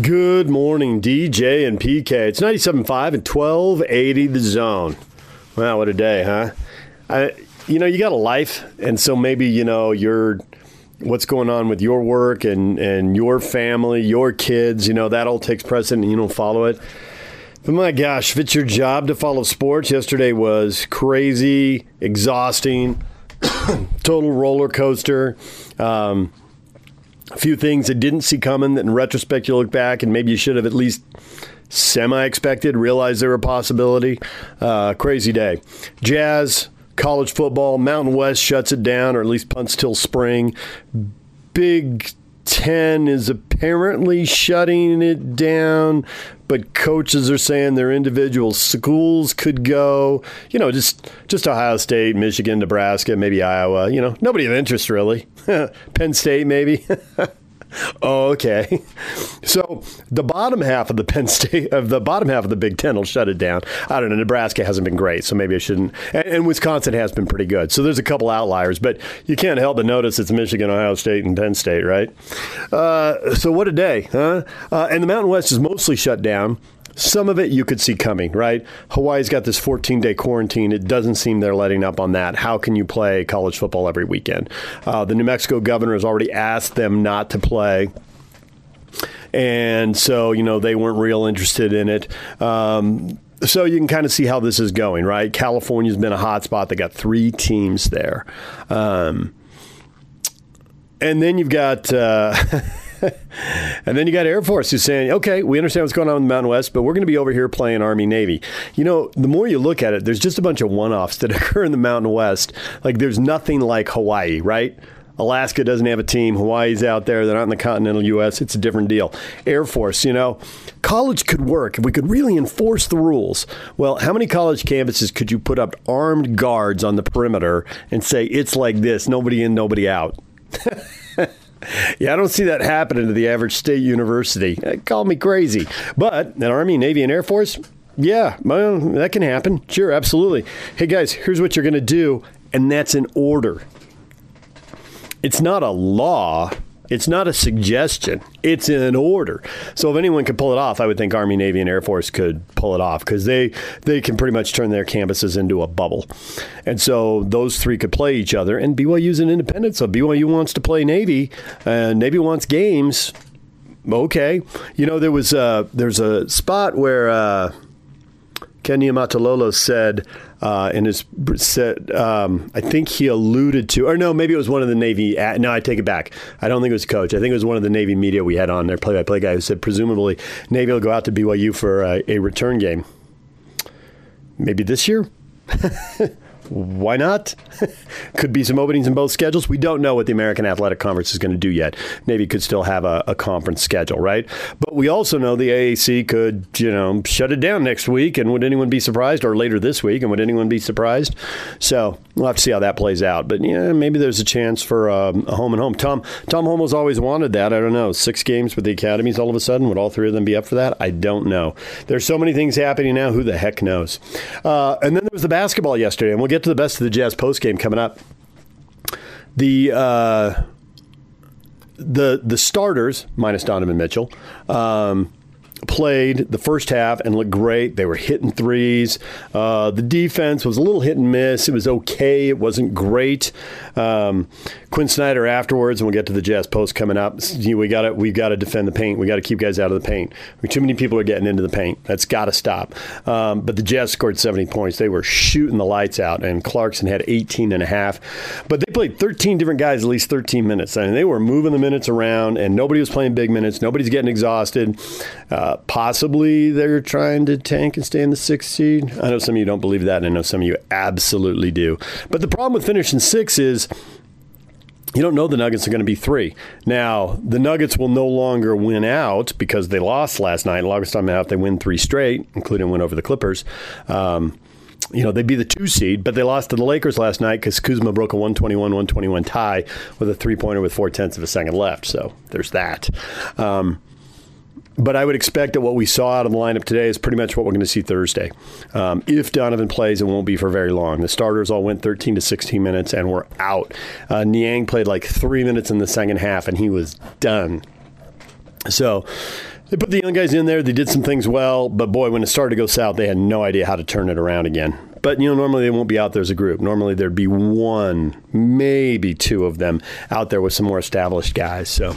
Good morning, DJ and PK. It's 97.5 and 1280 the zone. Wow, what a day, huh? I, you know, you got a life, and so maybe, you know, you're what's going on with your work and, and your family, your kids, you know, that all takes precedent and you don't follow it. But my gosh, if it's your job to follow sports, yesterday was crazy, exhausting, total roller coaster. Um, a few things I didn't see coming that in retrospect you look back and maybe you should have at least semi expected, realized they were a possibility. Uh, crazy day. Jazz, college football, Mountain West shuts it down or at least punts till spring. Big 10 is apparently shutting it down, but coaches are saying their individual schools could go. You know, just just Ohio State, Michigan, Nebraska, maybe Iowa. You know, nobody of interest really. Penn State, maybe. Oh, okay. So the bottom half of the Penn State of the bottom half of the Big Ten will shut it down. I don't know. Nebraska hasn't been great, so maybe I shouldn't. And, and Wisconsin has been pretty good. So there's a couple outliers, but you can't help but notice it's Michigan, Ohio State, and Penn State, right? Uh, so what a day, huh? Uh, and the Mountain West is mostly shut down. Some of it you could see coming, right? Hawaii's got this 14 day quarantine. It doesn't seem they're letting up on that. How can you play college football every weekend? Uh, the New Mexico governor has already asked them not to play and so you know they weren't real interested in it. Um, so you can kind of see how this is going, right? California's been a hot spot. They got three teams there, um, and then you've got. Uh, and then you got Air Force who's saying, okay, we understand what's going on in the Mountain West, but we're going to be over here playing Army Navy. You know, the more you look at it, there's just a bunch of one offs that occur in the Mountain West. Like there's nothing like Hawaii, right? Alaska doesn't have a team. Hawaii's out there. They're not in the continental U.S. It's a different deal. Air Force, you know, college could work if we could really enforce the rules. Well, how many college campuses could you put up armed guards on the perimeter and say it's like this, nobody in, nobody out? Yeah, I don't see that happening to the average state university. Call me crazy. But an Army, Navy, and Air Force, yeah, well, that can happen. Sure, absolutely. Hey, guys, here's what you're going to do, and that's an order. It's not a law. It's not a suggestion. It's an order. So if anyone could pull it off, I would think Army, Navy, and Air Force could pull it off because they they can pretty much turn their campuses into a bubble. And so those three could play each other. And BYU's an independent, so BYU wants to play Navy, and Navy wants games. Okay, you know there was a, there's a spot where. Uh, Ken Niumatalolo said uh, in his said um, I think he alluded to or no maybe it was one of the Navy no I take it back. I don't think it was coach. I think it was one of the Navy media we had on there play by play guy who said presumably Navy will go out to BYU for a, a return game. Maybe this year why not? could be some openings in both schedules. We don't know what the American Athletic Conference is going to do yet. Navy could still have a, a, conference schedule, right? But we also know the AAC could, you know, shut it down next week. And would anyone be surprised? Or later this week? And would anyone be surprised? So we'll have to see how that plays out. But yeah, maybe there's a chance for um, a home and home. Tom Tom Holmoe's always wanted that. I don't know. Six games with the academies all of a sudden. Would all three of them be up for that? I don't know. There's so many things happening now. Who the heck knows? Uh, and then there was the basketball yesterday, and we'll get to the best of the Jazz post game coming up. The uh, the the starters minus Donovan Mitchell. Um, played the first half and looked great. They were hitting threes. Uh, the defense was a little hit and miss. It was okay. It wasn't great. Um, Quinn Snyder afterwards, and we'll get to the Jazz post coming up. We got to we got to defend the paint. We got to keep guys out of the paint. Too many people are getting into the paint. That's got to stop. Um, but the Jazz scored 70 points. They were shooting the lights out, and Clarkson had 18 and a half. But they played 13 different guys at least 13 minutes, and they were moving the minutes around, and nobody was playing big minutes. Nobody's getting exhausted. Uh, possibly they're trying to tank and stay in the sixth seed. I know some of you don't believe that, and I know some of you absolutely do. But the problem with finishing six is you don't know the Nuggets are going to be three. Now, the Nuggets will no longer win out because they lost last night. Longest time out, they win three straight, including win over the Clippers. Um, you know, they'd be the two seed, but they lost to the Lakers last night because Kuzma broke a 121 121 tie with a three pointer with four tenths of a second left. So there's that. Um, but I would expect that what we saw out of the lineup today is pretty much what we're going to see Thursday. Um, if Donovan plays, it won't be for very long. The starters all went 13 to 16 minutes and were out. Uh, Niang played like three minutes in the second half and he was done. So They put the young guys in there. They did some things well, but boy, when it started to go south, they had no idea how to turn it around again. But you know, normally they won't be out there as a group. Normally there'd be one, maybe two of them out there with some more established guys. So.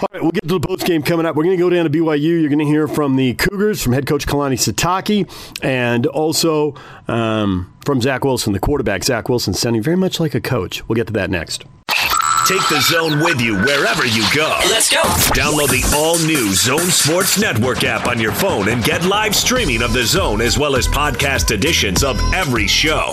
All right, we'll get to the post game coming up. We're going to go down to BYU. You're going to hear from the Cougars, from head coach Kalani Sitake, and also um, from Zach Wilson, the quarterback. Zach Wilson sounding very much like a coach. We'll get to that next. Take the zone with you wherever you go. Let's go. Download the all new Zone Sports Network app on your phone and get live streaming of the zone as well as podcast editions of every show.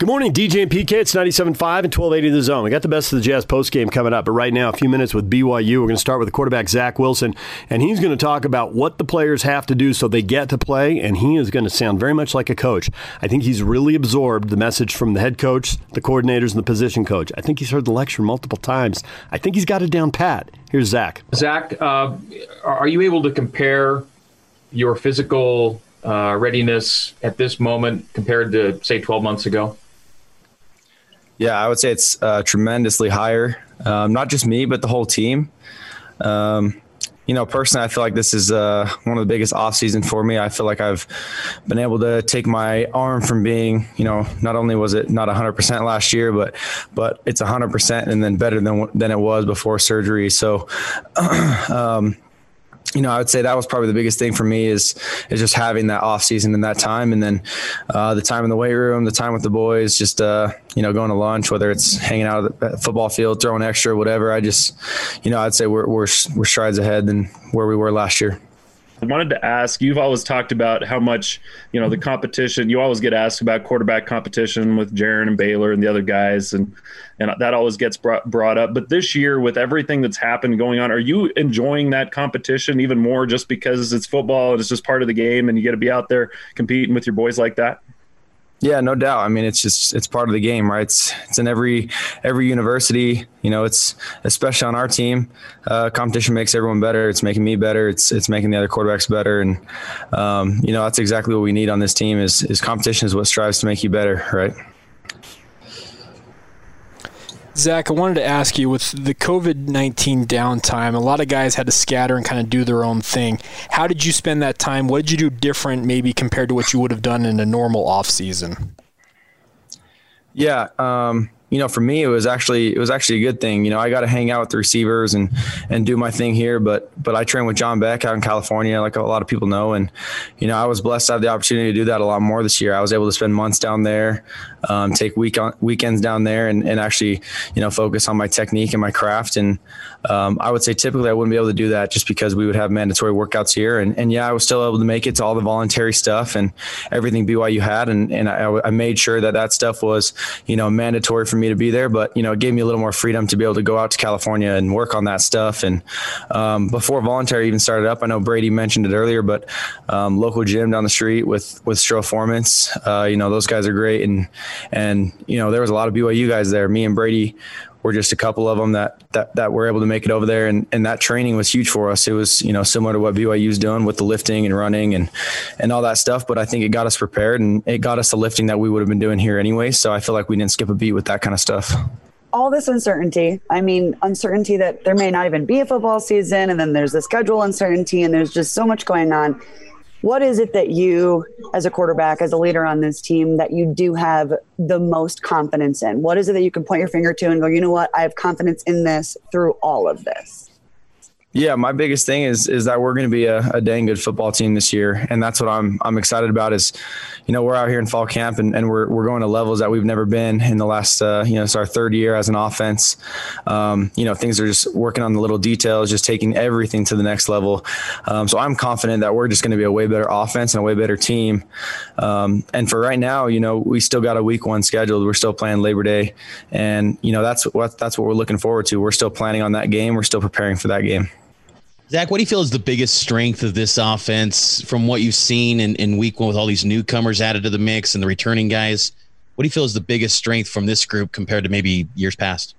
Good morning, DJ and PK. It's 97.5 and 1280 of The Zone. We got the best of the Jazz post game coming up, but right now, a few minutes with BYU. We're going to start with the quarterback, Zach Wilson, and he's going to talk about what the players have to do so they get to play, and he is going to sound very much like a coach. I think he's really absorbed the message from the head coach, the coordinators, and the position coach. I think he's heard the lecture multiple times. I think he's got it down pat. Here's Zach. Zach, uh, are you able to compare your physical uh, readiness at this moment compared to, say, 12 months ago? Yeah, I would say it's uh, tremendously higher. Um, not just me, but the whole team. Um, you know, personally, I feel like this is uh, one of the biggest off season for me. I feel like I've been able to take my arm from being, you know, not only was it not 100% last year, but but it's 100% and then better than than it was before surgery. So, um, you know, I would say that was probably the biggest thing for me is is just having that off season and that time, and then uh, the time in the weight room, the time with the boys, just uh, you know, going to lunch, whether it's hanging out at the football field, throwing extra, whatever. I just, you know, I'd say we're we're we're strides ahead than where we were last year. I wanted to ask you've always talked about how much you know the competition you always get asked about quarterback competition with Jaren and Baylor and the other guys and and that always gets brought, brought up. But this year with everything that's happened going on are you enjoying that competition even more just because it's football and it's just part of the game and you get to be out there competing with your boys like that yeah, no doubt. I mean, it's just it's part of the game, right? It's it's in every every university. You know, it's especially on our team. Uh, competition makes everyone better. It's making me better. It's it's making the other quarterbacks better, and um, you know that's exactly what we need on this team. Is is competition is what strives to make you better, right? Zach, I wanted to ask you with the COVID 19 downtime, a lot of guys had to scatter and kind of do their own thing. How did you spend that time? What did you do different, maybe compared to what you would have done in a normal off season? Yeah. Um, you know, for me, it was actually it was actually a good thing. You know, I got to hang out with the receivers and and do my thing here. But but I train with John Beck out in California, like a lot of people know. And you know, I was blessed to have the opportunity to do that a lot more this year. I was able to spend months down there, um, take week on, weekends down there, and and actually you know focus on my technique and my craft. And um, I would say typically I wouldn't be able to do that just because we would have mandatory workouts here. And and yeah, I was still able to make it to all the voluntary stuff and everything BYU had. And and I, I made sure that that stuff was you know mandatory for me to be there, but you know, it gave me a little more freedom to be able to go out to California and work on that stuff. And um, before voluntary even started up, I know Brady mentioned it earlier, but um, local gym down the street with with Stroformance, uh, you know, those guys are great. And and you know, there was a lot of BYU guys there. Me and Brady were just a couple of them that that that were able to make it over there, and and that training was huge for us. It was you know similar to what BYU's doing with the lifting and running and and all that stuff. But I think it got us prepared, and it got us the lifting that we would have been doing here anyway. So I feel like we didn't skip a beat with that kind of stuff all this uncertainty. I mean, uncertainty that there may not even be a football season, and then there's the schedule uncertainty, and there's just so much going on what is it that you as a quarterback as a leader on this team that you do have the most confidence in? What is it that you can point your finger to and go you know what? I have confidence in this through all of this yeah, my biggest thing is is that we're going to be a, a, dang good football team this year, and that's what I'm I'm excited about. Is you know we're out here in fall camp and, and we're we're going to levels that we've never been in the last uh, you know it's our third year as an offense. Um, you know things are just working on the little details, just taking everything to the next level. Um, so I'm confident that we're just going to be a way better offense and a way better team. Um, and for right now, you know we still got a week one scheduled. We're still playing Labor Day, and you know that's what that's what we're looking forward to. We're still planning on that game. We're still preparing for that game. Zach, what do you feel is the biggest strength of this offense from what you've seen in, in week one with all these newcomers added to the mix and the returning guys? What what do you feel is the biggest strength from this group compared to maybe years past?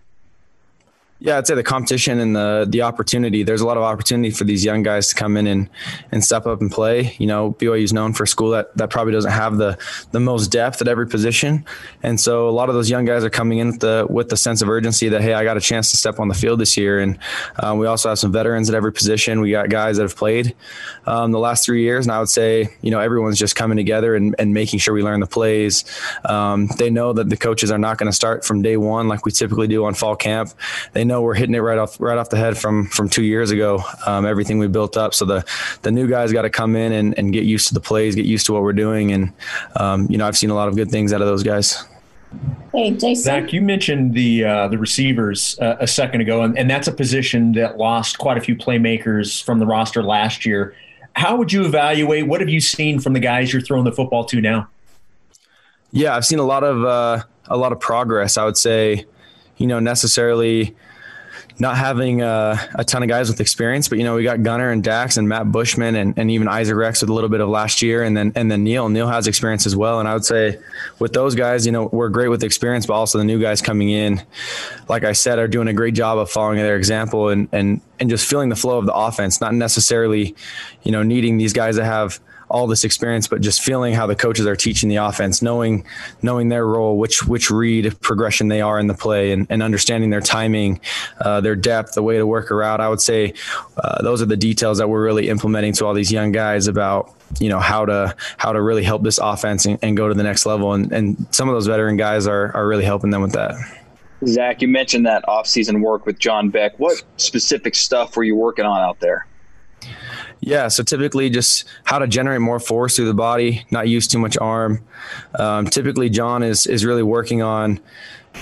Yeah, I'd say the competition and the the opportunity. There's a lot of opportunity for these young guys to come in and and step up and play. You know, BYU is known for a school that that probably doesn't have the the most depth at every position, and so a lot of those young guys are coming in with the with the sense of urgency that hey, I got a chance to step on the field this year. And um, we also have some veterans at every position. We got guys that have played um, the last three years, and I would say you know everyone's just coming together and, and making sure we learn the plays. Um, they know that the coaches are not going to start from day one like we typically do on fall camp. They know we're hitting it right off right off the head from from two years ago. Um, everything we built up. So the the new guys got to come in and, and get used to the plays, get used to what we're doing, and um, you know I've seen a lot of good things out of those guys. Hey, Jason. Zach, you mentioned the uh, the receivers uh, a second ago, and, and that's a position that lost quite a few playmakers from the roster last year. How would you evaluate? What have you seen from the guys you're throwing the football to now? Yeah, I've seen a lot of uh, a lot of progress. I would say, you know, necessarily not having uh, a ton of guys with experience, but you know we got Gunner and Dax and Matt Bushman and, and even Isaac Rex with a little bit of last year, and then and then Neil. Neil has experience as well, and I would say with those guys, you know, we're great with experience, but also the new guys coming in, like I said, are doing a great job of following their example and and and just feeling the flow of the offense, not necessarily, you know, needing these guys to have all this experience, but just feeling how the coaches are teaching the offense, knowing knowing their role, which which read progression they are in the play, and, and understanding their timing, uh, their depth, the way to work a route. I would say uh, those are the details that we're really implementing to all these young guys about you know how to how to really help this offense and, and go to the next level. And, and some of those veteran guys are are really helping them with that. Zach, you mentioned that off-season work with John Beck. What specific stuff were you working on out there? Yeah, so typically just how to generate more force through the body, not use too much arm. Um, typically, John is is really working on,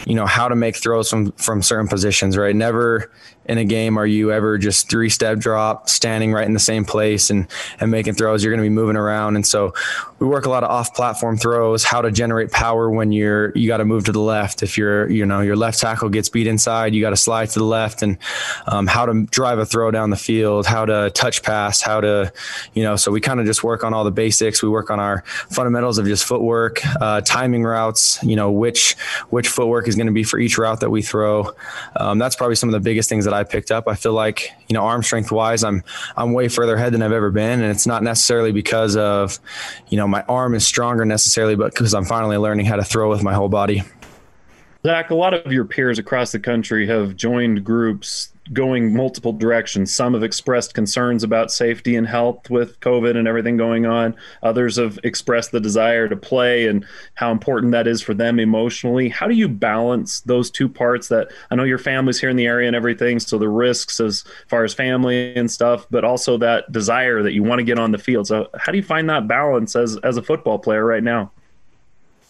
you know, how to make throws from from certain positions. Right, never in a game are you ever just three step drop, standing right in the same place and and making throws. You're going to be moving around, and so we work a lot of off platform throws, how to generate power when you're you got to move to the left. If you're you know your left tackle gets beat inside, you got to slide to the left, and um, how to drive a throw down the field, how to touch pass, how to you know. So we kind of just work on all the basics. We work on our fundamentals of just footwork, uh, timing routes. You know which which footwork is going to be for each route that we throw. Um, that's probably some of the biggest things that I picked up. I feel like you know arm strength wise, I'm I'm way further ahead than I've ever been, and it's not necessarily because of you know my arm is stronger necessarily, but because I'm finally learning how to throw with my whole body. Zach, a lot of your peers across the country have joined groups going multiple directions. Some have expressed concerns about safety and health with COVID and everything going on. Others have expressed the desire to play and how important that is for them emotionally. How do you balance those two parts that I know your family's here in the area and everything, so the risks as far as family and stuff, but also that desire that you want to get on the field. So how do you find that balance as as a football player right now?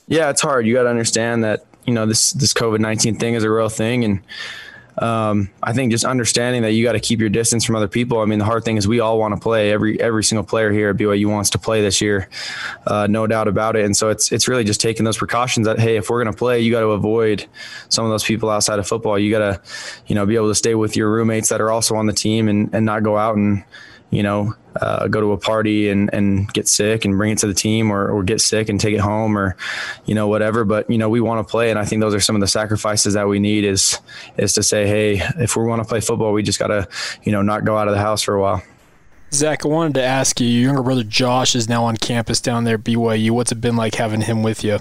Yeah, it's hard. You got to understand that, you know, this this COVID-19 thing is a real thing and um, I think just understanding that you got to keep your distance from other people. I mean, the hard thing is we all want to play. Every every single player here at BYU wants to play this year, uh, no doubt about it. And so it's it's really just taking those precautions that hey, if we're going to play, you got to avoid some of those people outside of football. You got to, you know, be able to stay with your roommates that are also on the team and and not go out and you know, uh, go to a party and, and get sick and bring it to the team or, or get sick and take it home or, you know, whatever. But, you know, we want to play. And I think those are some of the sacrifices that we need is, is to say, Hey, if we want to play football, we just got to, you know, not go out of the house for a while. Zach, I wanted to ask you, your younger brother Josh is now on campus down there at BYU. What's it been like having him with you?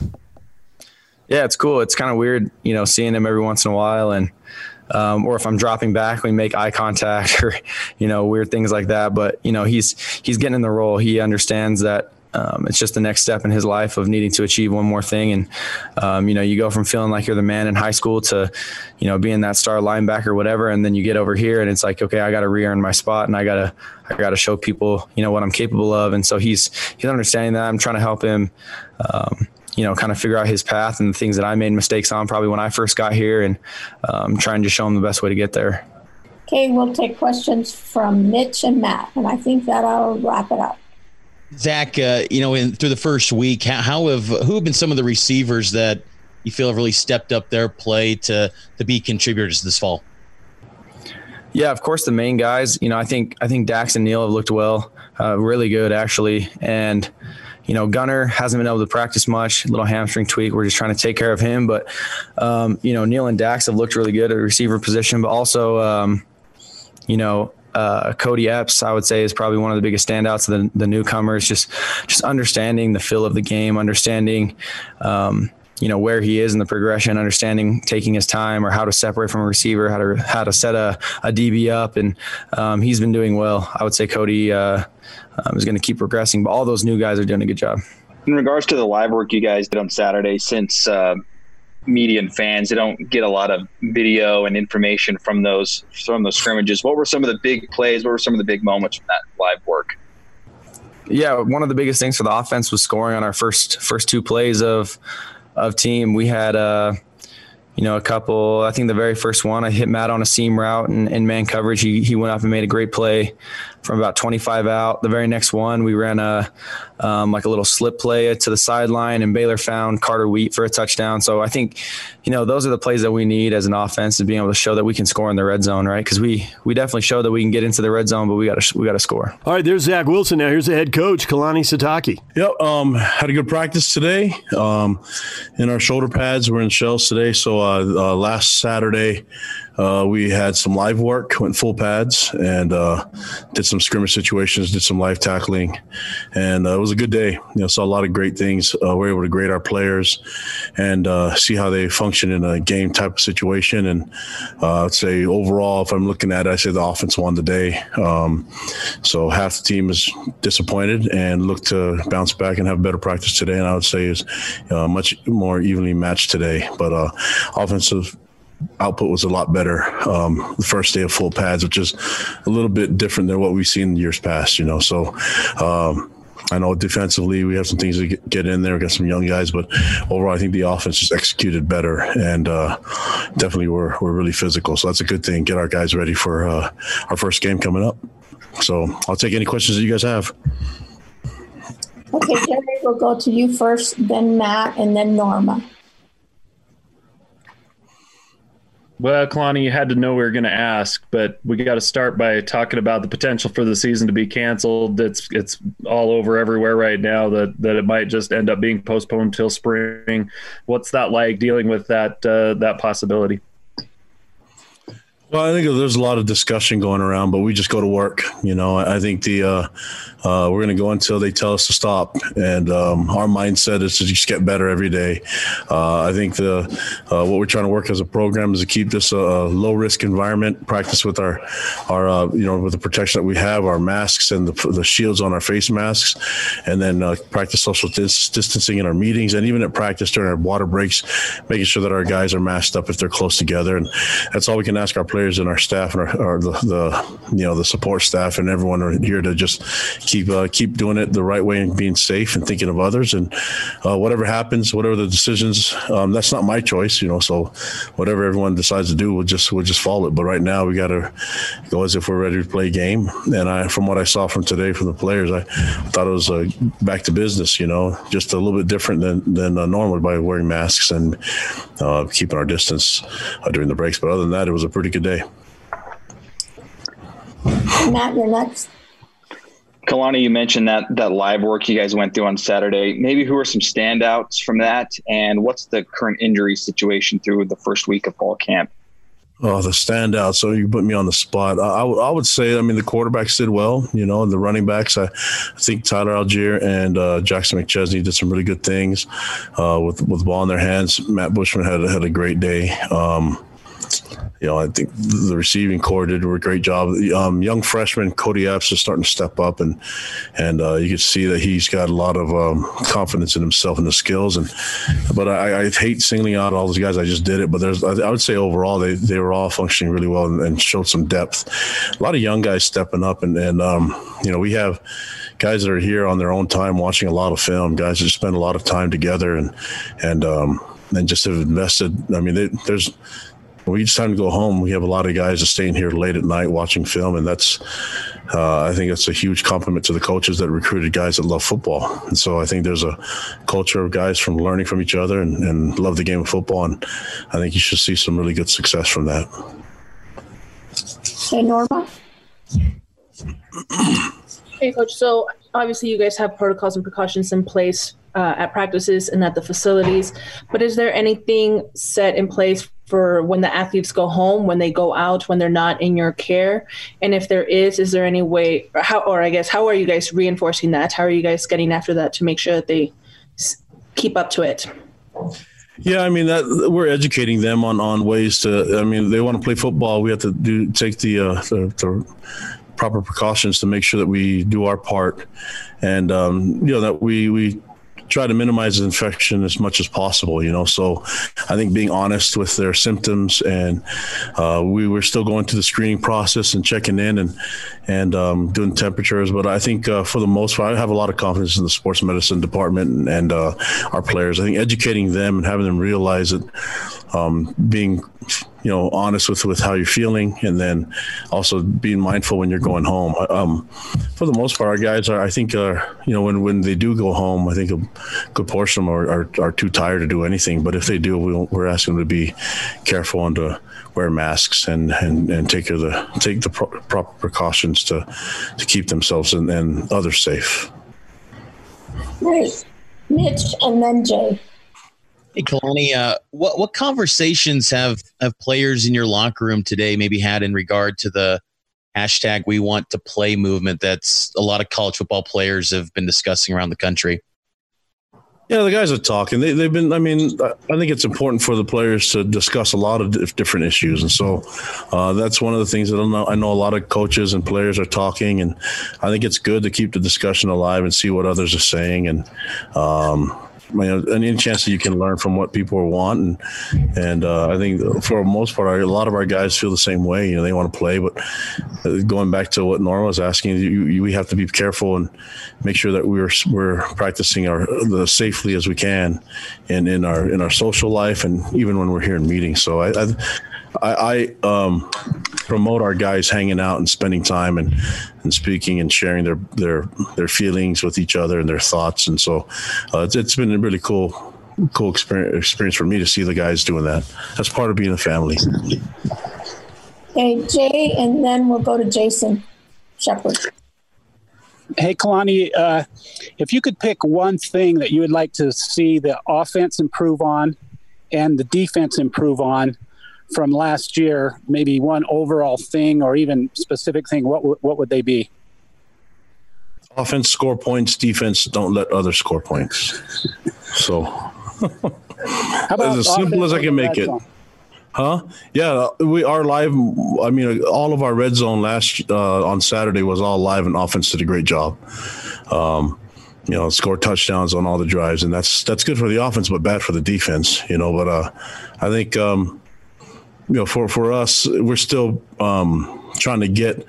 Yeah, it's cool. It's kind of weird, you know, seeing him every once in a while and, um, or if I'm dropping back, we make eye contact or, you know, weird things like that. But, you know, he's, he's getting in the role. He understands that um, it's just the next step in his life of needing to achieve one more thing. And, um, you know, you go from feeling like you're the man in high school to, you know, being that star linebacker, whatever. And then you get over here and it's like, okay, I got to re-earn my spot and I got to, I got to show people, you know, what I'm capable of. And so he's, he's understanding that I'm trying to help him, um, you know, kind of figure out his path and the things that I made mistakes on probably when I first got here and um, trying to show him the best way to get there. Okay, we'll take questions from Mitch and Matt, and I think that'll wrap it up. Zach, uh, you know, in through the first week, how, how have who have been some of the receivers that you feel have really stepped up their play to to be contributors this fall? Yeah, of course, the main guys. You know, I think I think Dax and Neil have looked well, uh, really good actually, and you know, Gunner hasn't been able to practice much, little hamstring tweak. We're just trying to take care of him. But, um, you know, Neil and Dax have looked really good at receiver position, but also, um, you know, uh, Cody Epps, I would say, is probably one of the biggest standouts of the, the newcomers. Just, just understanding the feel of the game, understanding, um, you know where he is in the progression, understanding taking his time or how to separate from a receiver, how to how to set a, a DB up, and um, he's been doing well. I would say Cody uh, um, is going to keep progressing, but all those new guys are doing a good job. In regards to the live work you guys did on Saturday, since uh, media and fans they don't get a lot of video and information from those from those scrimmages, what were some of the big plays? What were some of the big moments from that live work? Yeah, one of the biggest things for the offense was scoring on our first first two plays of of team. We had uh, you know, a couple. I think the very first one, I hit Matt on a seam route and in man coverage. He he went up and made a great play from about 25 out. The very next one, we ran a um, like a little slip play to the sideline, and Baylor found Carter Wheat for a touchdown. So I think, you know, those are the plays that we need as an offense is being able to show that we can score in the red zone, right? Because we we definitely show that we can get into the red zone, but we got to we got to score. All right, there's Zach Wilson. Now here's the head coach, Kalani Sitake. Yep, um, had a good practice today. Um, in our shoulder pads, we're in shells today. So uh, uh, last Saturday. Uh, we had some live work, went full pads, and uh, did some scrimmage situations, did some live tackling, and uh, it was a good day. You know, saw a lot of great things. Uh, we are able to grade our players and uh, see how they function in a game type of situation. And uh, I'd say overall, if I'm looking at it, I say the offense won the day. Um, so half the team is disappointed and look to bounce back and have better practice today. And I would say is much more evenly matched today. But offensive output was a lot better um, the first day of full pads, which is a little bit different than what we've seen in years past. You know, so. Um, I know defensively we have some things to get in there. We got some young guys, but overall I think the offense just executed better and uh, definitely we're we're really physical. So that's a good thing. Get our guys ready for uh, our first game coming up. So I'll take any questions that you guys have. Okay, Jerry, we'll go to you first, then Matt, and then Norma. Well, Kalani, you had to know we were going to ask, but we got to start by talking about the potential for the season to be canceled. It's it's all over everywhere right now that that it might just end up being postponed till spring. What's that like dealing with that uh, that possibility? Well, I think there's a lot of discussion going around, but we just go to work. You know, I think the uh, uh, we're going to go until they tell us to stop, and um, our mindset is to just get better every day. Uh, I think the uh, what we're trying to work as a program is to keep this a, low risk environment. Practice with our our uh, you know with the protection that we have, our masks and the, the shields on our face masks, and then uh, practice social dis- distancing in our meetings, and even at practice during our water breaks, making sure that our guys are masked up if they're close together, and that's all we can ask our players and our staff and our, our the, the you know the support staff and everyone are here to just keep uh, keep doing it the right way and being safe and thinking of others. And uh, whatever happens, whatever the decisions, um, that's not my choice, you know. So whatever everyone decides to do, we'll just we'll just follow it. But right now, we got to go as if we're ready to play a game. And I, from what I saw from today from the players, I thought it was uh, back to business. You know, just a little bit different than than uh, normal by wearing masks and uh, keeping our distance uh, during the breaks. But other than that, it was a pretty good day. Matt, you're next. Kalani, you mentioned that that live work you guys went through on Saturday. Maybe who are some standouts from that, and what's the current injury situation through the first week of fall camp? Oh, the standout. So you put me on the spot. I, I, would say, I mean, the quarterbacks did well, you know, and the running backs. I, I think Tyler Allgeier and uh, Jackson McChesney did some really good things uh, with with ball in their hands. Matt Bushman had had a great day. Um, you know, I think the receiving corps did a great job. Um, young freshman Cody Epps is starting to step up, and and uh, you can see that he's got a lot of um, confidence in himself and the skills. And but I, I, hate singling out all those guys. I just did it, but there's I would say overall they, they were all functioning really well and, and showed some depth. A lot of young guys stepping up, and and um, you know we have guys that are here on their own time watching a lot of film. Guys that spend a lot of time together and and um, and just have invested. I mean, they, there's when it's time to go home, we have a lot of guys that staying here late at night watching film, and that's uh, I think it's a huge compliment to the coaches that recruited guys that love football. And so I think there's a culture of guys from learning from each other and, and love the game of football, and I think you should see some really good success from that. Hey, Norma. Hey, coach. So obviously, you guys have protocols and precautions in place uh, at practices and at the facilities. But is there anything set in place for when the athletes go home, when they go out, when they're not in your care? And if there is, is there any way, or how, or I guess, how are you guys reinforcing that? How are you guys getting after that to make sure that they keep up to it? Yeah, I mean that we're educating them on on ways to. I mean, they want to play football. We have to do take the uh, the, the proper precautions to make sure that we do our part, and um, you know that we we try to minimize the infection as much as possible, you know. So I think being honest with their symptoms and uh, we were still going through the screening process and checking in and and um, doing temperatures. But I think uh, for the most part, I have a lot of confidence in the sports medicine department and, and uh, our players. I think educating them and having them realize that um, being you know honest with with how you're feeling and then also being mindful when you're going home um, for the most part our guys are i think you know when when they do go home i think a good portion of them are, are, are too tired to do anything but if they do we, we're asking them to be careful and to wear masks and and, and take the take the pro- proper precautions to to keep themselves and, and others safe Great. Mitch and then Jay. Hey, Kalani, uh, what what conversations have have players in your locker room today maybe had in regard to the hashtag We Want to Play movement that's a lot of college football players have been discussing around the country? Yeah, the guys are talking. They, they've been. I mean, I think it's important for the players to discuss a lot of different issues, and so uh, that's one of the things that I know. I know a lot of coaches and players are talking, and I think it's good to keep the discussion alive and see what others are saying, and um, you know, any chance that you can learn from what people want, and and uh, I think for the most part, a lot of our guys feel the same way. You know, they want to play, but uh, going back to what Norma was asking, you, you, we have to be careful and make sure that we're we're practicing our the safely as we can, in in our in our social life, and even when we're here in meetings. So I, I I, I um, promote our guys hanging out and spending time and, and speaking and sharing their their their feelings with each other and their thoughts. And so uh, it's, it's been a really cool cool experience experience for me to see the guys doing that. That's part of being a family. Okay, Jay, and then we'll go to Jason Shepard. Hey, Kalani, uh, if you could pick one thing that you would like to see the offense improve on and the defense improve on from last year, maybe one overall thing or even specific thing, what, w- what would they be? Offense score points, defense don't let others score points. So, as simple as I can make it. Huh? Yeah, we are live. I mean, all of our red zone last uh, on Saturday was all live, and offense did a great job. Um, you know, score touchdowns on all the drives, and that's that's good for the offense, but bad for the defense. You know, but uh, I think um, you know, for for us, we're still um, trying to get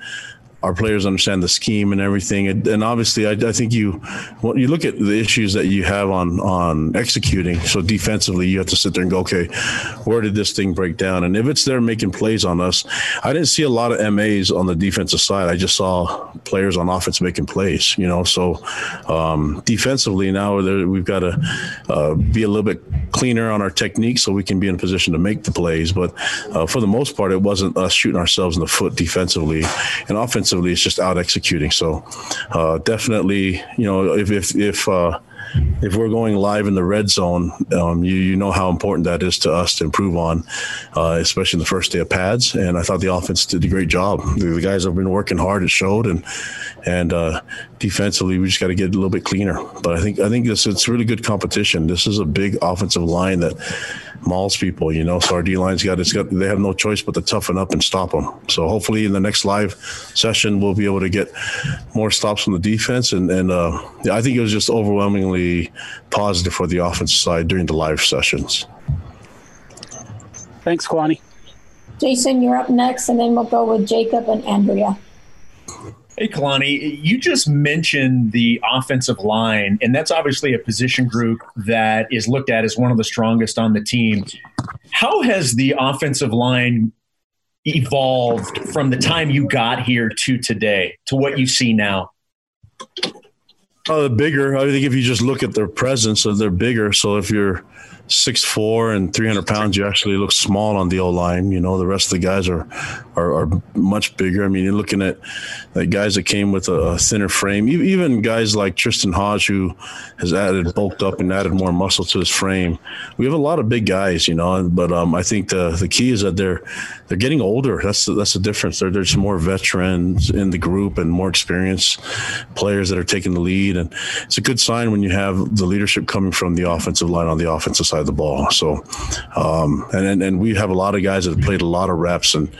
our players understand the scheme and everything. And, and obviously, I, I, think you when you look at the issues that you have on on executing. So defensively, you have to sit there and go, okay, where did this thing break down? And if it's there making plays on us, I didn't see a lot of MAs on the defensive side. I just saw players on offense making plays. You know, so um, defensively now we've got to uh, be a little bit cleaner on our technique so we can be in a position to make the plays. But uh, for the most part, it wasn't us shooting ourselves in the foot defensively and offense it's just out executing. So uh, definitely, you know, if if if uh, if we're going live in the red zone, um, you you know how important that is to us to improve on, uh, especially the first day of pads. And I thought the offense did a great job. The guys have been working hard. It showed, and and uh, defensively, we just got to get a little bit cleaner. But I think I think this it's really good competition. This is a big offensive line that mauls people, you know. So our D line's got it's got they have no choice but to toughen up and stop them. So hopefully in the next live session we'll be able to get more stops from the defense, and and uh, yeah, I think it was just overwhelmingly positive for the offensive side during the live sessions. Thanks, Kwani. Jason, you're up next, and then we'll go with Jacob and Andrea. Hey, Kalani, you just mentioned the offensive line, and that's obviously a position group that is looked at as one of the strongest on the team. How has the offensive line evolved from the time you got here to today to what you see now? Uh, bigger. I think if you just look at their presence, they're bigger. So if you're six four and 300 pounds, you actually look small on the O line. You know, the rest of the guys are, are, are much bigger. I mean, you're looking at the guys that came with a thinner frame, even guys like Tristan Hoge, who has added, bulked up and added more muscle to his frame. We have a lot of big guys, you know, but um, I think the, the key is that they're, they're getting older. That's the, that's the difference. There, there's more veterans in the group and more experienced players that are taking the lead. And it's a good sign when you have the leadership coming from the offensive line on the offensive side the ball. So, um, and, and, and we have a lot of guys that have played a lot of reps, and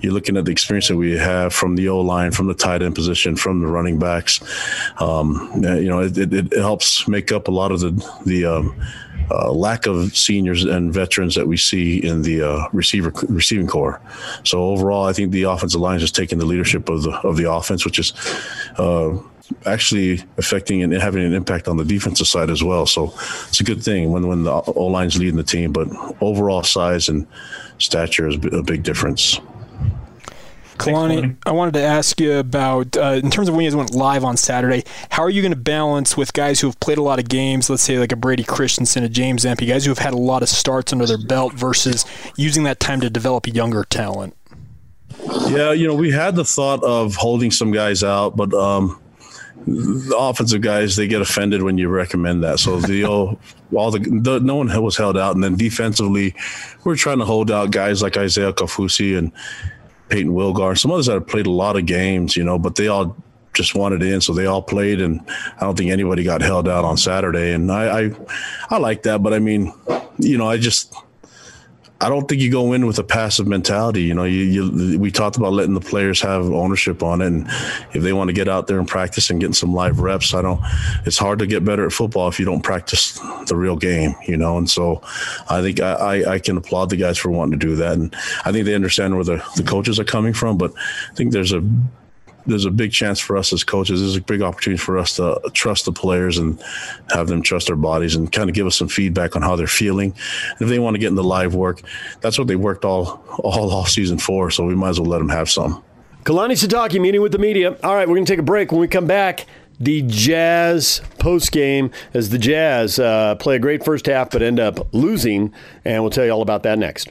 you're looking at the experience that we have from the O line, from the tight end position, from the running backs. Um, you know, it, it, it, helps make up a lot of the the um, uh, lack of seniors and veterans that we see in the uh, receiver receiving corps. So overall, I think the offensive line just taking the leadership of the of the offense, which is. Uh, actually affecting and having an impact on the defensive side as well. So it's a good thing when when the O line's leading the team, but overall size and stature is a big difference. Kalani, I wanted to ask you about, uh, in terms of when you guys went live on Saturday, how are you going to balance with guys who have played a lot of games, let's say like a Brady Christensen, a James Empey, guys who have had a lot of starts under their belt versus using that time to develop younger talent? Yeah, you know, we had the thought of holding some guys out, but um, the offensive guys they get offended when you recommend that. So the all, all the, the, no one was held out, and then defensively, we're trying to hold out guys like Isaiah Kaufusi and Payton Wilgar, some others that have played a lot of games, you know, but they all just wanted in, so they all played, and I don't think anybody got held out on Saturday, and I I, I like that, but I mean, you know, I just I don't think you go in with a passive mentality. You know, you, you we talked about letting the players have ownership on it, and if they want to get out there and practice and getting some live reps, I don't. It's hard to get better at football if you don't practice the real game. You know, and so I think I, I, I can applaud the guys for wanting to do that, and I think they understand where the the coaches are coming from. But I think there's a there's a big chance for us as coaches. There's a big opportunity for us to trust the players and have them trust their bodies and kind of give us some feedback on how they're feeling. And if they want to get in the live work, that's what they worked all all off season for. So we might as well let them have some. Kalani Sitake meeting with the media. All right, we're to take a break. When we come back, the Jazz post game as the Jazz uh, play a great first half but end up losing, and we'll tell you all about that next.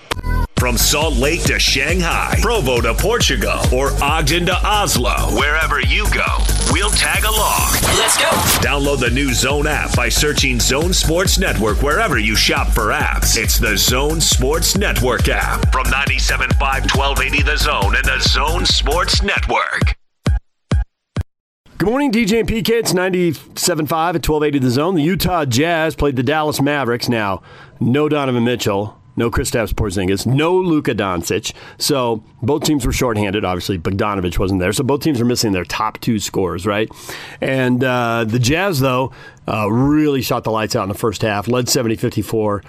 From Salt Lake to Shanghai, Provo to Portugal, or Ogden to Oslo, wherever you go, we'll tag along. Let's go. Download the new Zone app by searching Zone Sports Network wherever you shop for apps. It's the Zone Sports Network app from 97.5 1280 The Zone and the Zone Sports Network. Good morning, DJ and PK. It's 97.5 at 1280 The Zone. The Utah Jazz played the Dallas Mavericks. Now, no Donovan Mitchell no Kristaps Porzingis, no Luka Doncic. So both teams were shorthanded. Obviously, Bogdanovich wasn't there. So both teams are missing their top two scores, right? And uh, the Jazz, though, uh, really shot the lights out in the first half, led 70 54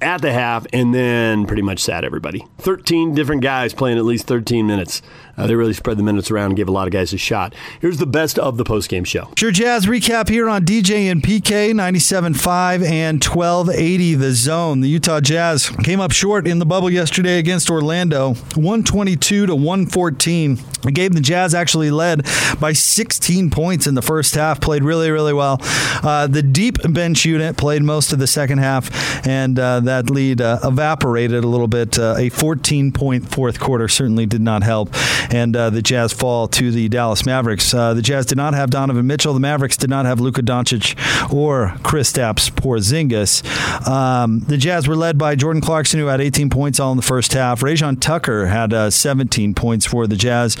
at the half, and then pretty much sat everybody. 13 different guys playing at least 13 minutes. Uh, they really spread the minutes around and gave a lot of guys a shot. Here's the best of the postgame show. Sure Jazz recap here on DJ and PK 97.5 and 1280 The Zone. The Utah Jazz came up short in the bubble yesterday against Orlando, 122 to 114. The game the Jazz actually led by 16 points in the first half, played really, really well. Uh, the deep bench unit played most of the second half, and uh, that lead uh, evaporated a little bit. Uh, a 14 point fourth quarter certainly did not help and uh, the Jazz fall to the Dallas Mavericks. Uh, the Jazz did not have Donovan Mitchell. The Mavericks did not have Luka Doncic or Kristaps Porzingis. Um, the Jazz were led by Jordan Clarkson, who had 18 points all in the first half. Rayjon Tucker had uh, 17 points for the Jazz.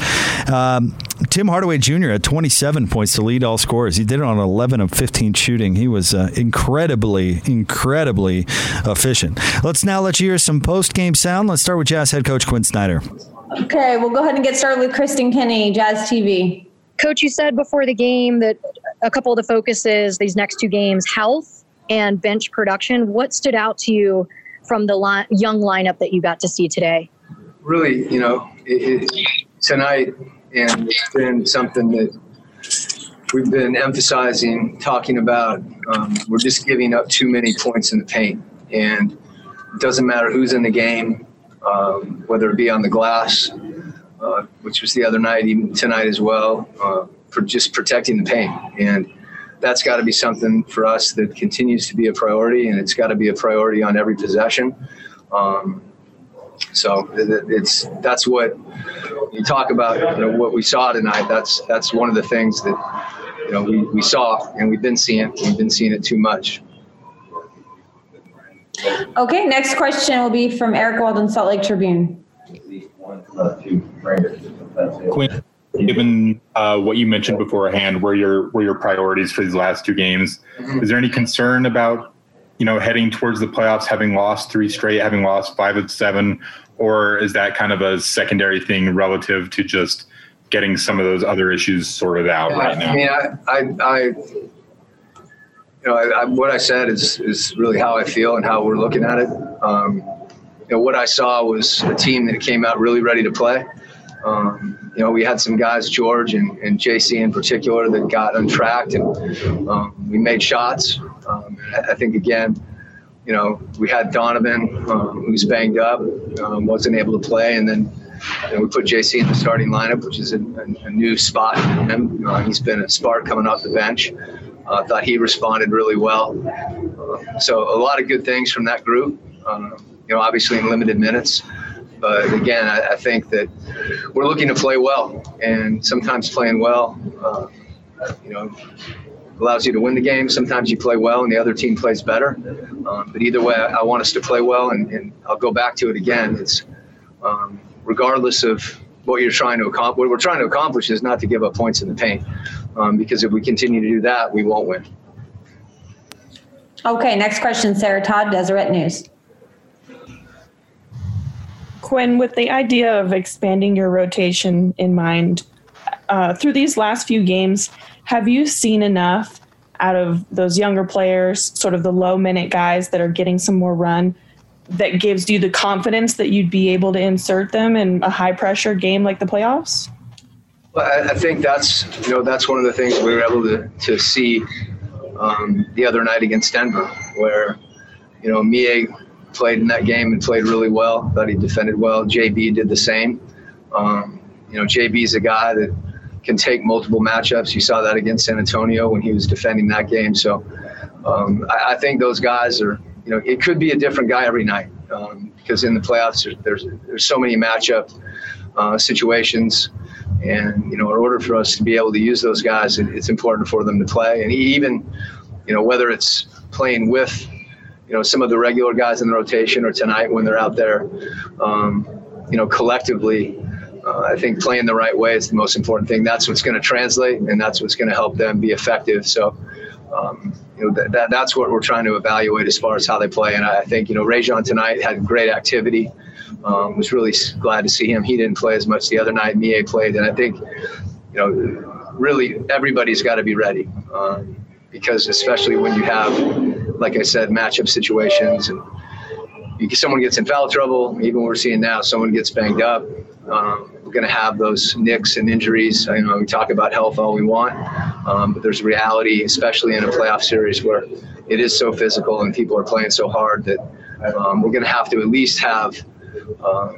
Um, Tim Hardaway Jr. had 27 points to lead all scorers. He did it on 11 of 15 shooting. He was uh, incredibly, incredibly efficient. Let's now let you hear some post game sound. Let's start with Jazz head coach Quinn Snyder. Okay, we'll go ahead and get started with Kristen Kenney, Jazz TV. Coach, you said before the game that a couple of the focuses these next two games, health and bench production. What stood out to you from the li- young lineup that you got to see today? Really, you know, it, it, tonight, and it's been something that we've been emphasizing, talking about. Um, we're just giving up too many points in the paint, and it doesn't matter who's in the game um, whether it be on the glass, uh, which was the other night, even tonight as well, uh, for just protecting the paint. And that's got to be something for us that continues to be a priority, and it's got to be a priority on every possession. Um, so it's that's what you talk about. You know, what we saw tonight. That's that's one of the things that you know we, we saw, and we've been seeing. We've been seeing it too much. Okay, next question will be from Eric Walden, Salt Lake Tribune. Quinn, given uh, what you mentioned beforehand, where your where your priorities for these last two games, is there any concern about you know heading towards the playoffs, having lost three straight, having lost five of seven, or is that kind of a secondary thing relative to just getting some of those other issues sorted out yeah, right now? I mean, I, I, I you know, I, I, what I said is is really how I feel and how we're looking at it. Um, you know, what I saw was a team that came out really ready to play. Um, you know, we had some guys, George and, and JC in particular, that got untracked, and um, we made shots. Um, I think again, you know, we had Donovan, um, who's banged up, um, wasn't able to play, and then you know, we put JC in the starting lineup, which is a, a, a new spot for him. Uh, he's been a spark coming off the bench. I uh, thought he responded really well. Uh, so a lot of good things from that group. Um, you know, obviously in limited minutes, but again, I, I, think that we're looking to play well, and sometimes playing well, uh, you know, allows you to win the game. Sometimes you play well and the other team plays better. Um, but either way, I, I, want us to play well, and, and, I'll go back to it again. It's um, regardless of what you're trying to accomplish. What we're trying to accomplish is not to give up points in the paint, um, because if we continue to do that, we won't win. Okay, next question, Sarah Todd, Deseret News. Quinn, with the idea of expanding your rotation in mind, uh, through these last few games, have you seen enough out of those younger players, sort of the low minute guys that are getting some more run, that gives you the confidence that you'd be able to insert them in a high pressure game like the playoffs? Well, I, think that's you know that's one of the things we were able to to see um, the other night against Denver, where you know Miye played in that game and played really well. Thought he defended well. JB did the same. Um, you know, JB's a guy that can take multiple matchups. You saw that against San Antonio when he was defending that game. So um, I, I, think those guys are, you know, it could be a different guy every night um, because in the playoffs there's there's so many matchup uh, situations, and you know, in order for us to be able to use those guys, it, it's important for them to play. And even, you know, whether it's playing with you know some of the regular guys in the rotation or tonight when they're out there um, you know collectively uh, I think playing the right way is the most important thing. That's what's going to translate, and that's what's going to help them be effective. So, um, you know, that, that's what we're trying to evaluate as far as how they play. And I think you know, Rayjon tonight had great activity. Um, was really glad to see him. He didn't play as much the other night. Miye played, and I think you know, really everybody's got to be ready um, because especially when you have like I said, matchup situations and someone gets in foul trouble, even we're seeing now, someone gets banged up. Um, we're going to have those nicks and injuries. You know, we talk about health all we want, um, but there's reality, especially in a playoff series where it is so physical and people are playing so hard that um, we're going to have to at least have uh,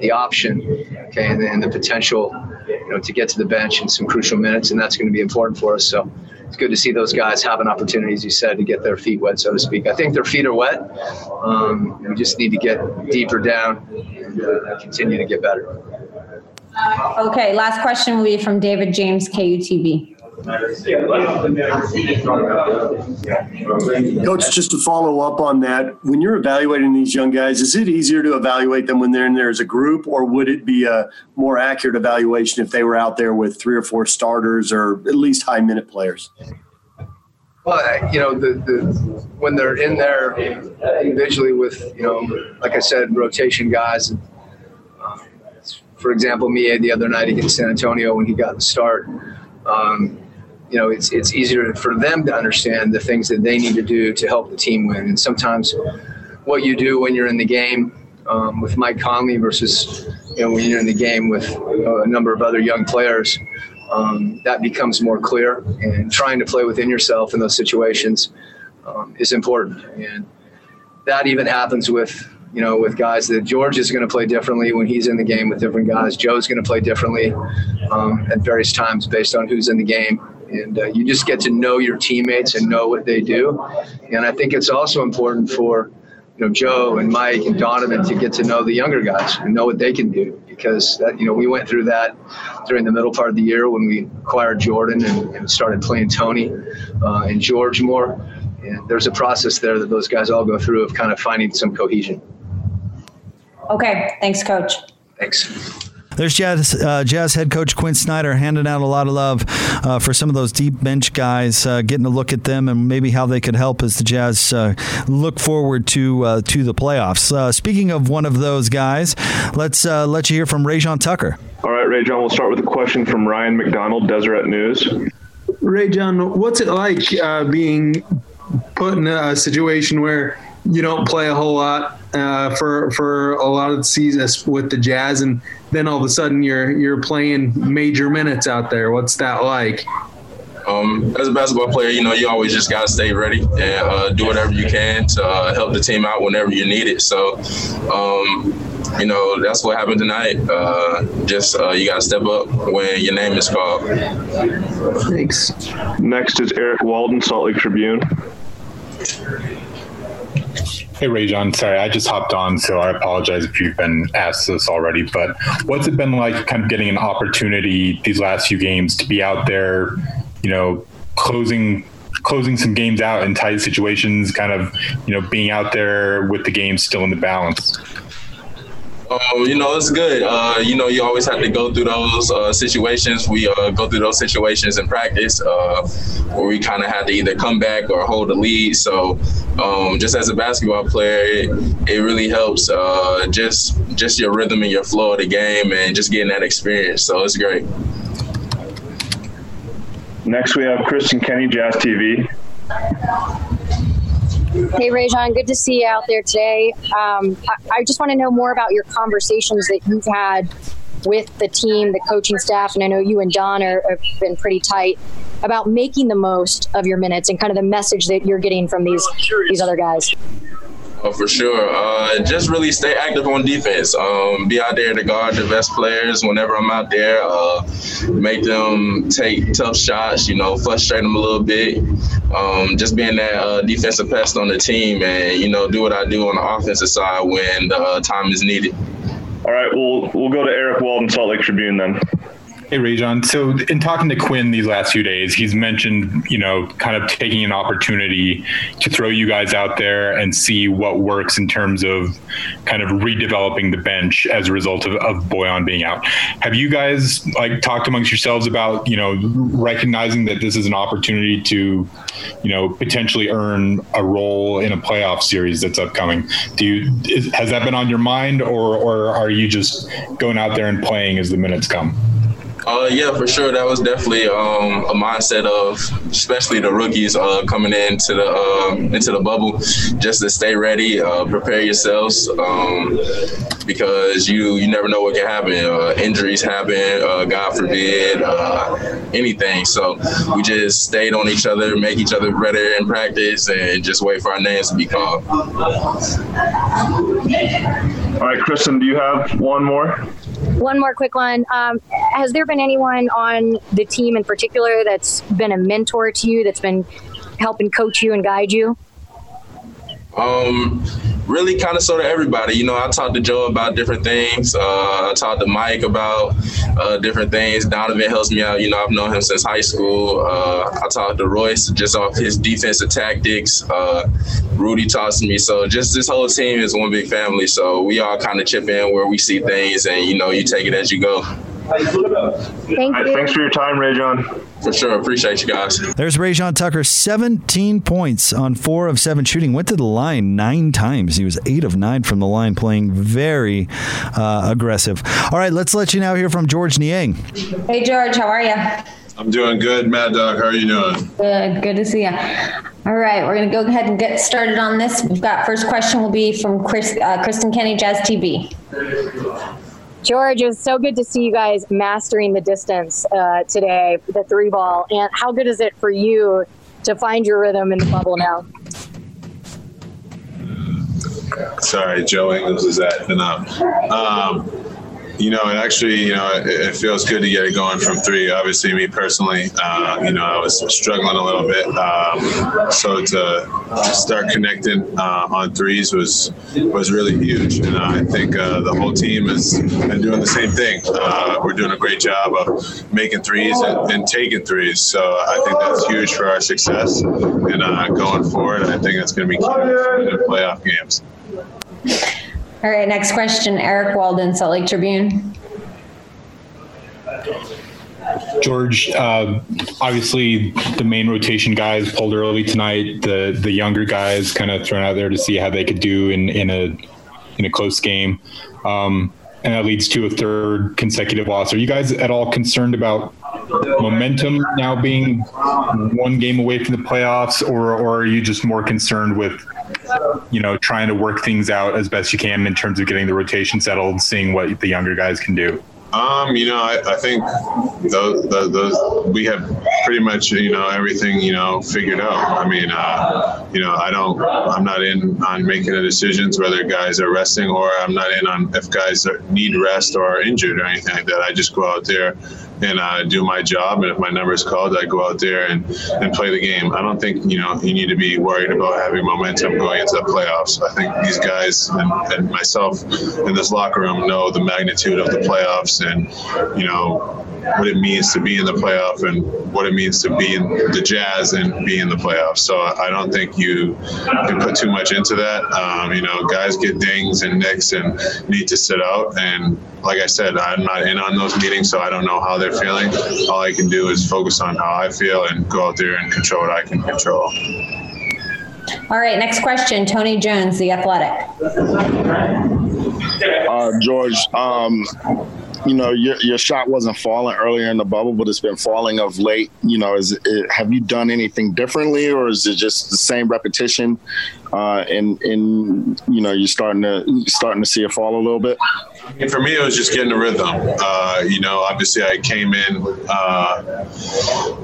the option, okay, and, and the potential, you know, to get to the bench in some crucial minutes, and that's going to be important for us. So it's good to see those guys have an opportunity, as you said, to get their feet wet, so to speak. I think their feet are wet. Um, we just need to get deeper down and uh, continue to get better. Okay, last question will be from David James, KUTV. Coach, just to follow up on that, when you're evaluating these young guys, is it easier to evaluate them when they're in there as a group, or would it be a more accurate evaluation if they were out there with three or four starters or at least high minute players? Well, you know, the, the when they're in there individually with, you know, like I said, rotation guys. Uh, for example, Miye the other night against San Antonio when he got the start. Um, you know, it's it's easier for them to understand the things that they need to do to help the team win. And sometimes, what you do when you're in the game um, with Mike Conley versus you know when you're in the game with uh, a number of other young players, um, that becomes more clear. And trying to play within yourself in those situations um, is important. And that even happens with you know, with guys that George is going to play differently when he's in the game with different guys. Joe's going to play differently um, at various times based on who's in the game. And uh, you just get to know your teammates and know what they do. And I think it's also important for, you know, Joe and Mike and Donovan to get to know the younger guys and know what they can do because that, you know, we went through that during the middle part of the year when we acquired Jordan and, and started playing Tony uh, and George more. And there's a process there that those guys all go through of kind of finding some cohesion. Okay, thanks, coach. Thanks. There's Jazz, uh, Jazz head coach Quinn Snyder handing out a lot of love uh, for some of those deep bench guys, uh, getting a look at them and maybe how they could help as the Jazz uh, look forward to uh, to the playoffs. Uh, speaking of one of those guys, let's let you hear from Rayjon Tucker. All right, Rayjon, we'll start with a question from Ryan McDonald, Deseret News. Rayjon, what's it like being put in a situation where you don't play a whole lot uh, for for a lot of the seasons with the Jazz, and then all of a sudden you're you're playing major minutes out there. What's that like? Um, as a basketball player, you know you always just gotta stay ready and uh, do whatever you can to uh, help the team out whenever you need it. So, um, you know that's what happened tonight. Uh, just uh, you gotta step up when your name is called. Thanks. Next is Eric Walden, Salt Lake Tribune. Hey, Rayjon. Sorry, I just hopped on, so I apologize if you've been asked this already. But what's it been like kind of getting an opportunity these last few games to be out there, you know, closing closing some games out in tight situations, kind of, you know, being out there with the game still in the balance? Um, you know, it's good. Uh, you know, you always have to go through those uh, situations. We uh, go through those situations in practice uh, where we kind of have to either come back or hold the lead. So, um, just as a basketball player, it, it really helps uh, just just your rhythm and your flow of the game and just getting that experience. So it's great. Next, we have Kristen Kenney, Jazz TV. Hey, Rayjon, good to see you out there today. Um, I, I just want to know more about your conversations that you've had with the team, the coaching staff, and I know you and Don are, have been pretty tight about making the most of your minutes and kind of the message that you're getting from these these other guys. Oh, for sure. Uh, just really stay active on defense. Um, be out there to guard the best players whenever I'm out there. Uh, make them take tough shots. You know, frustrate them a little bit. Um, just being that uh, defensive pest on the team, and you know, do what I do on the offensive side when the uh, time is needed. All right, we'll we'll go to Eric Walden, Salt Lake Tribune then. Hey, Rayjon. So, in talking to Quinn these last few days, he's mentioned, you know, kind of taking an opportunity to throw you guys out there and see what works in terms of kind of redeveloping the bench as a result of, of Bojan being out. Have you guys like talked amongst yourselves about, you know, recognizing that this is an opportunity to, you know, potentially earn a role in a playoff series that's upcoming? Do you is, has that been on your mind, or or are you just going out there and playing as the minutes come? Uh, yeah, for sure. That was definitely um, a mindset of, especially the rookies uh, coming into the uh, into the bubble, just to stay ready, uh, prepare yourselves, um, because you you never know what can happen. Uh, injuries happen, uh, God forbid, anything. So we just stayed on each other, make each other better in practice, and just wait for our names to be called. All right, Kristen, do you have one more? One more quick one. Um, has there been anyone on the team in particular that's been a mentor to you, that's been helping coach you and guide you? Um, really kind of sort of everybody. You know, I talked to Joe about different things. Uh, I talked to Mike about uh, different things. Donovan helps me out. You know, I've known him since high school. Uh, I talked to Royce just off his defensive tactics. Uh, Rudy talks to me. So just this whole team is one big family. So we all kind of chip in where we see things, and you know, you take it as you go. Thank you. Thanks for your time, Rayjon. For sure. Appreciate you guys. There's Rayjon Tucker, 17 points on four of seven shooting. Went to the line nine times. He was eight of nine from the line, playing very uh, aggressive. All right, let's let you now hear from Georges Niang. Hey, George, how are you? I'm doing good, Mad Dog. How are you doing? Good, good to see you. All right, we're going to go ahead and get started on this. We've got first question will be from Chris, uh, Kristen Kenney, Jazz TV. George, it was so good to see you guys mastering the distance uh, today, the three ball. And how good is it for you to find your rhythm in the bubble now? sorry, Joe Ingles is acting up. Um, you know, it actually, you know, it, it, feels good to get it going from three. Obviously, me personally, uh, you know, I was struggling a little bit. Um, so to start connecting uh, on threes was was really huge, and I think uh, the whole team has been doing the same thing. Uh, we're doing a great job of making threes and, and, taking threes. So I think that's huge for our success, and uh, going forward, I think that's going to be key in playoff games. All right, next question, Eric Walden, Salt Lake Tribune. George, uh, obviously the main rotation guys pulled early tonight. The the younger guys kind of thrown out there to see how they could do in in a in a close game, um, and that leads to a third consecutive loss. Are you guys at all concerned about momentum now being one game away from the playoffs, or or are you just more concerned with you know, trying to work things out as best you can in terms of getting the rotation settled, seeing what the younger guys can do? Um, you know, I, I think those, those, we have pretty much you know everything you know figured out. I mean, uh, you know, I don't, I'm not in on making the decisions whether guys are resting or I'm not in on if guys are, need rest or are injured or anything like that. I just go out there and uh, do my job. And if my number is called, I go out there and, and play the game. I don't think you know you need to be worried about having momentum going into the playoffs. I think these guys and, and myself in this locker room know the magnitude of the playoffs and you know what it means to be in the playoff and what it means to be in the Jazz and be in the playoffs. So I don't think you can put too much into that. Um, you know, guys get dings and nicks and need to sit out. And like I said, I'm not in on those meetings, so I don't know how they're feeling. All I can do is focus on how I feel and go out there and control what I can control. All right, next question. Tony Jones, The Athletic. Uh, George, um, you know your your shot wasn't falling earlier in the bubble, but it's been falling of late. You know, is it, have you done anything differently, or is it just the same repetition? Uh, and and you know you're starting to starting to see it fall a little bit. For me, it was just getting the rhythm. Uh, you know, obviously I came in uh,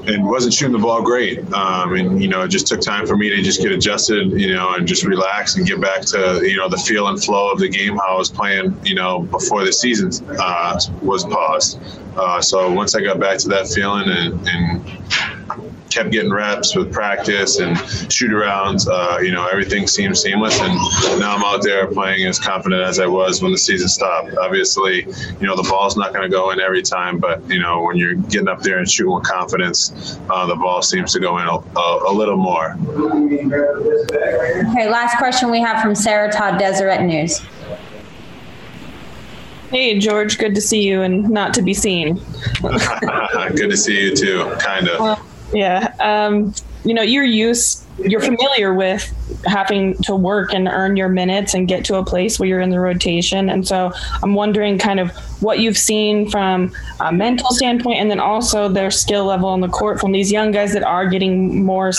and wasn't shooting the ball great, um, and you know, it just took time for me to just get adjusted, you know, and just relax and get back to you know the feel and flow of the game how I was playing, you know, before the season uh, was paused. Uh, so once I got back to that feeling and, and kept getting reps with practice and shoot arounds. Uh, you know, everything seemed seamless. And now I'm out there playing as confident as I was when the season stopped. Obviously, you know, the ball's not going to go in every time, but, you know, when you're getting up there and shooting with confidence, uh, the ball seems to go in a, a, a, little more. Okay, last question we have from Sarah Todd, Deseret News. Hey, George, good to see you and not to be seen. good to see you too, kind of. Well, yeah. Um, you know, you're used, you're familiar with having to work and earn your minutes and get to a place where you're in the rotation. And so I'm wondering kind of what you've seen from a mental standpoint and then also their skill level on the court from these young guys that are getting more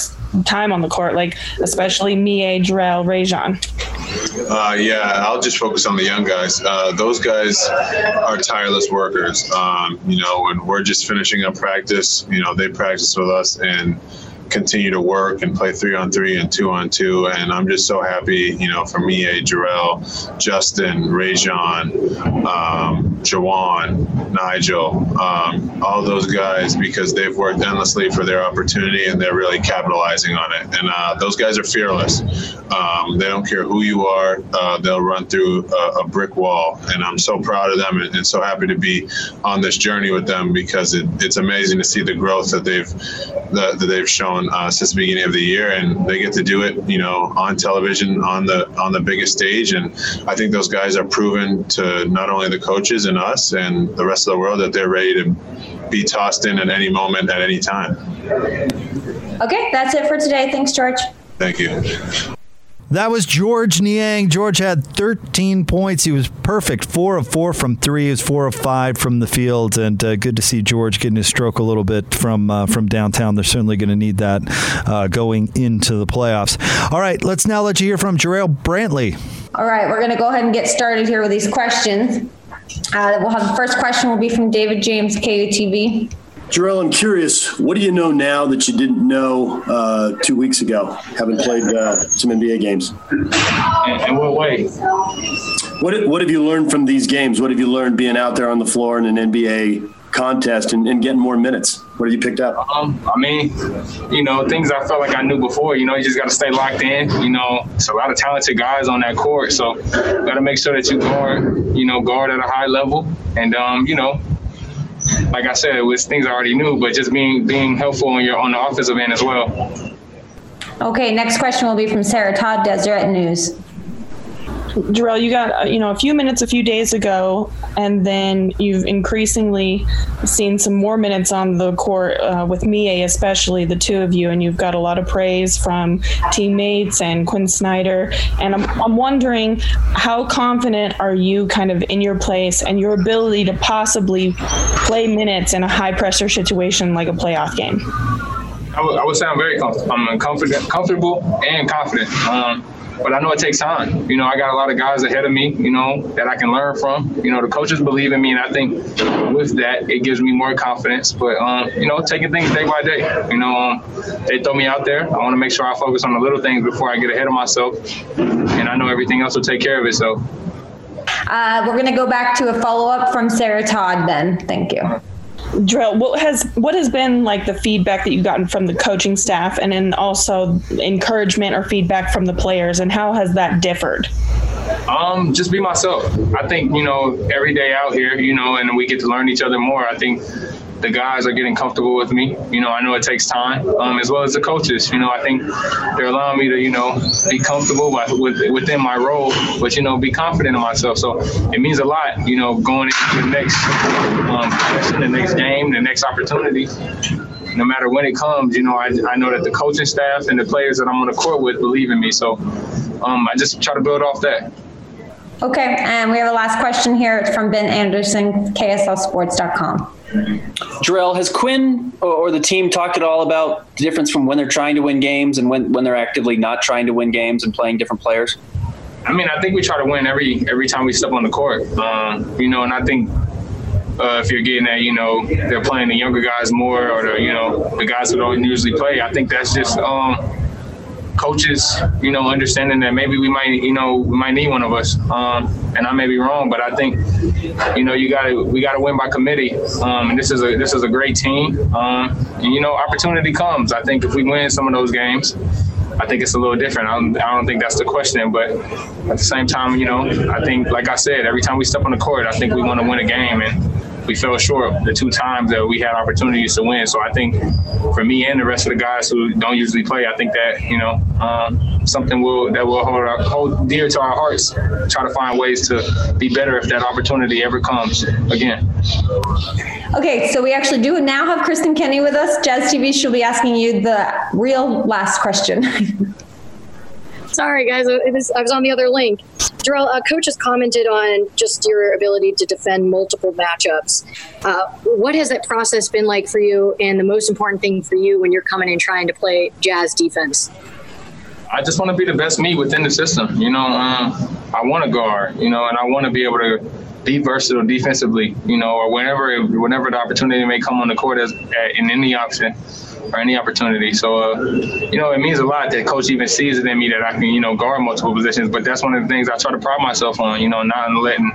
time on the court, like especially Miye, Jarrell, Rayjon. Uh, yeah, I'll just focus on the young guys. Uh, those guys are tireless workers. Um, you know, when we're just finishing up practice, you know, they practice with us and continue to work and play three on three and two on two. And I'm just so happy, you know, for me, Jarrell, Justin, Rayjon, um, Juwan, Nigel, um, all those guys, because they've worked endlessly for their opportunity and they're really capitalizing on it. And uh, those guys are fearless. Um, they don't care who you are, uh, they'll run through a, a, brick wall. And I'm so proud of them and, and, so happy to be on this journey with them because it, it's amazing to see the growth that they've that, that they've shown uh, since the beginning of the year, and they get to do it, you know, on television on the on the biggest stage. And I think those guys are proven to not only the coaches and us and the rest of the world that they're ready to be tossed in at any moment, at any time. Okay, that's it for today. Thanks, George. Thank you. That was Georges Niang. George had 13 points. He was perfect. Four of four from three. He was four of five from the field. And uh, good to see George getting his stroke a little bit from uh, from downtown. They're certainly going to need that uh, going into the playoffs. All right, let's now let you hear from Jarrell Brantley. All right, we're going to go ahead and get started here with these questions. Uh, we'll have the first question will be from David James, KUTV. Jarrell, I'm curious, what do you know now that you didn't know uh, two weeks ago, having played uh, some NBA games? In, in what way? What, what have you learned from these games? What have you learned being out there on the floor in an NBA contest and, and getting more minutes? What have you picked up? Um, I mean, you know, things I felt like I knew before. You know, you just got to stay locked in. You know, it's a lot of talented guys on that court, so got to make sure that you guard, you know, guard at a high level, and um, you know, like I said, it was things I already knew, but just being being helpful on your on the offensive end as well. Okay, next question will be from Sarah Todd, Deseret News. Jarrell, you got uh, you know a few minutes a few days ago, and then you've increasingly seen some more minutes on the court uh, with Miye, especially the two of you, and you've got a lot of praise from teammates and Quinn Snyder. And I'm, I'm wondering how confident are you, kind of in your place and your ability to possibly play minutes in a high pressure situation like a playoff game. I would, I would I'm very comfortable. I'm confident, comfortable and confident. Um, but I know it takes time. You know, I got a lot of guys ahead of me, you know, that I can learn from. You know, the coaches believe in me, and I think with that, it gives me more confidence. But, um, you know, taking things day by day. You know, um, they throw me out there. I want to make sure I focus on the little things before I get ahead of myself. And I know everything else will take care of itself. So. Uh, we're going to go back to a follow up from Sarah Todd then. Thank you. Jarrell, what has what has been like the feedback that you've gotten from the coaching staff, and then also encouragement or feedback from the players, and how has that differed? Um, just be myself. I think you know every day out here, you know, and we get to learn each other more. I think the guys are getting comfortable with me. You know, I know it takes time, um, as well as the coaches. You know, I think they're allowing me to, you know, be comfortable with, within my role, but you know, be confident in myself. So it means a lot. You know, going into the next um, the next game, the next opportunity. No matter when it comes, you know, I, I know that the coaching staff and the players that I'm on the court with believe in me. So um, I just try to build off that. Okay, and we have a last question here. It's from Ben Anderson, KSLSports.com. Jarrell, has Quinn or the team talked at all about the difference from when they're trying to win games and when, when they're actively not trying to win games and playing different players? I mean, I think we try to win every every time we step on the court. Um, you know, and I think uh, if you're getting that, you know, they're playing the younger guys more or the, you know, the guys who don't usually play, I think that's just um, coaches, you know, understanding that maybe we might, you know, we might need one of us. Um, and I may be wrong, but I think, you know, you got to we got to win by committee. Um, and this is a this is a great team. Um, and you know, opportunity comes. I think if we win some of those games. I think it's a little different. I don't, I don't think that's the question, but at the same time, you know, I think, like I said, every time we step on the court, I think we want to win a game, and we fell short the two times that we had opportunities to win. So I think for me and the rest of the guys who don't usually play, I think that you know um, something will that will hold, our, hold dear to our hearts. Try to find ways to be better if that opportunity ever comes again. Okay, so we actually do now have Kristen Kenney with us. Jazz TV, she'll be asking you the real last question. Sorry, guys, I was, I was on the other link. Jarrell, uh, coach has commented on just your ability to defend multiple matchups. Uh, what has that process been like for you, and the most important thing for you when you're coming in trying to play Jazz defense? I just want to be the best me within the system. You know, um, I want to guard. You know, and I want to be able to be versatile defensively. You know, or whenever whenever the opportunity may come on the court as in any option or any opportunity. So, uh, you know, it means a lot that coach even sees it in me that I can, you know, guard multiple positions. But that's one of the things I try to pride myself on, you know, not letting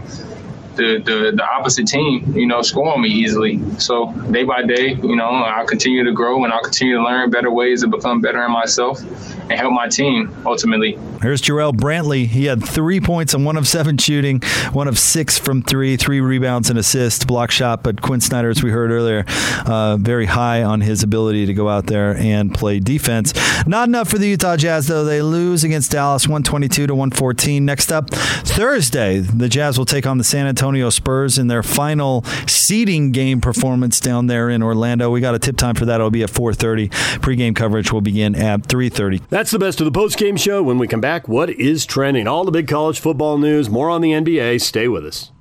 the, the, the opposite team, you know, score on me easily. So day by day, you know, I'll continue to grow and I'll continue to learn better ways to become better in myself and help my team ultimately. Here's Jarrell Brantley. He had three points on one of seven shooting, one of six from three, three rebounds and assists, block shot. But Quinn Snyder, as we heard earlier, uh, very high on his ability to go out there and play defense. Not enough for the Utah Jazz, though. They lose against Dallas 122 to 114. Next up, Thursday, the Jazz will take on the San Antonio Spurs in their final seeding game performance down there in Orlando. We got a tip time for that. It'll be at 4:30. Pre-game coverage will begin at 3:30. That's the best of the post-game show. When we come back, what is trending? All the big college football news, more on the NBA. Stay with us.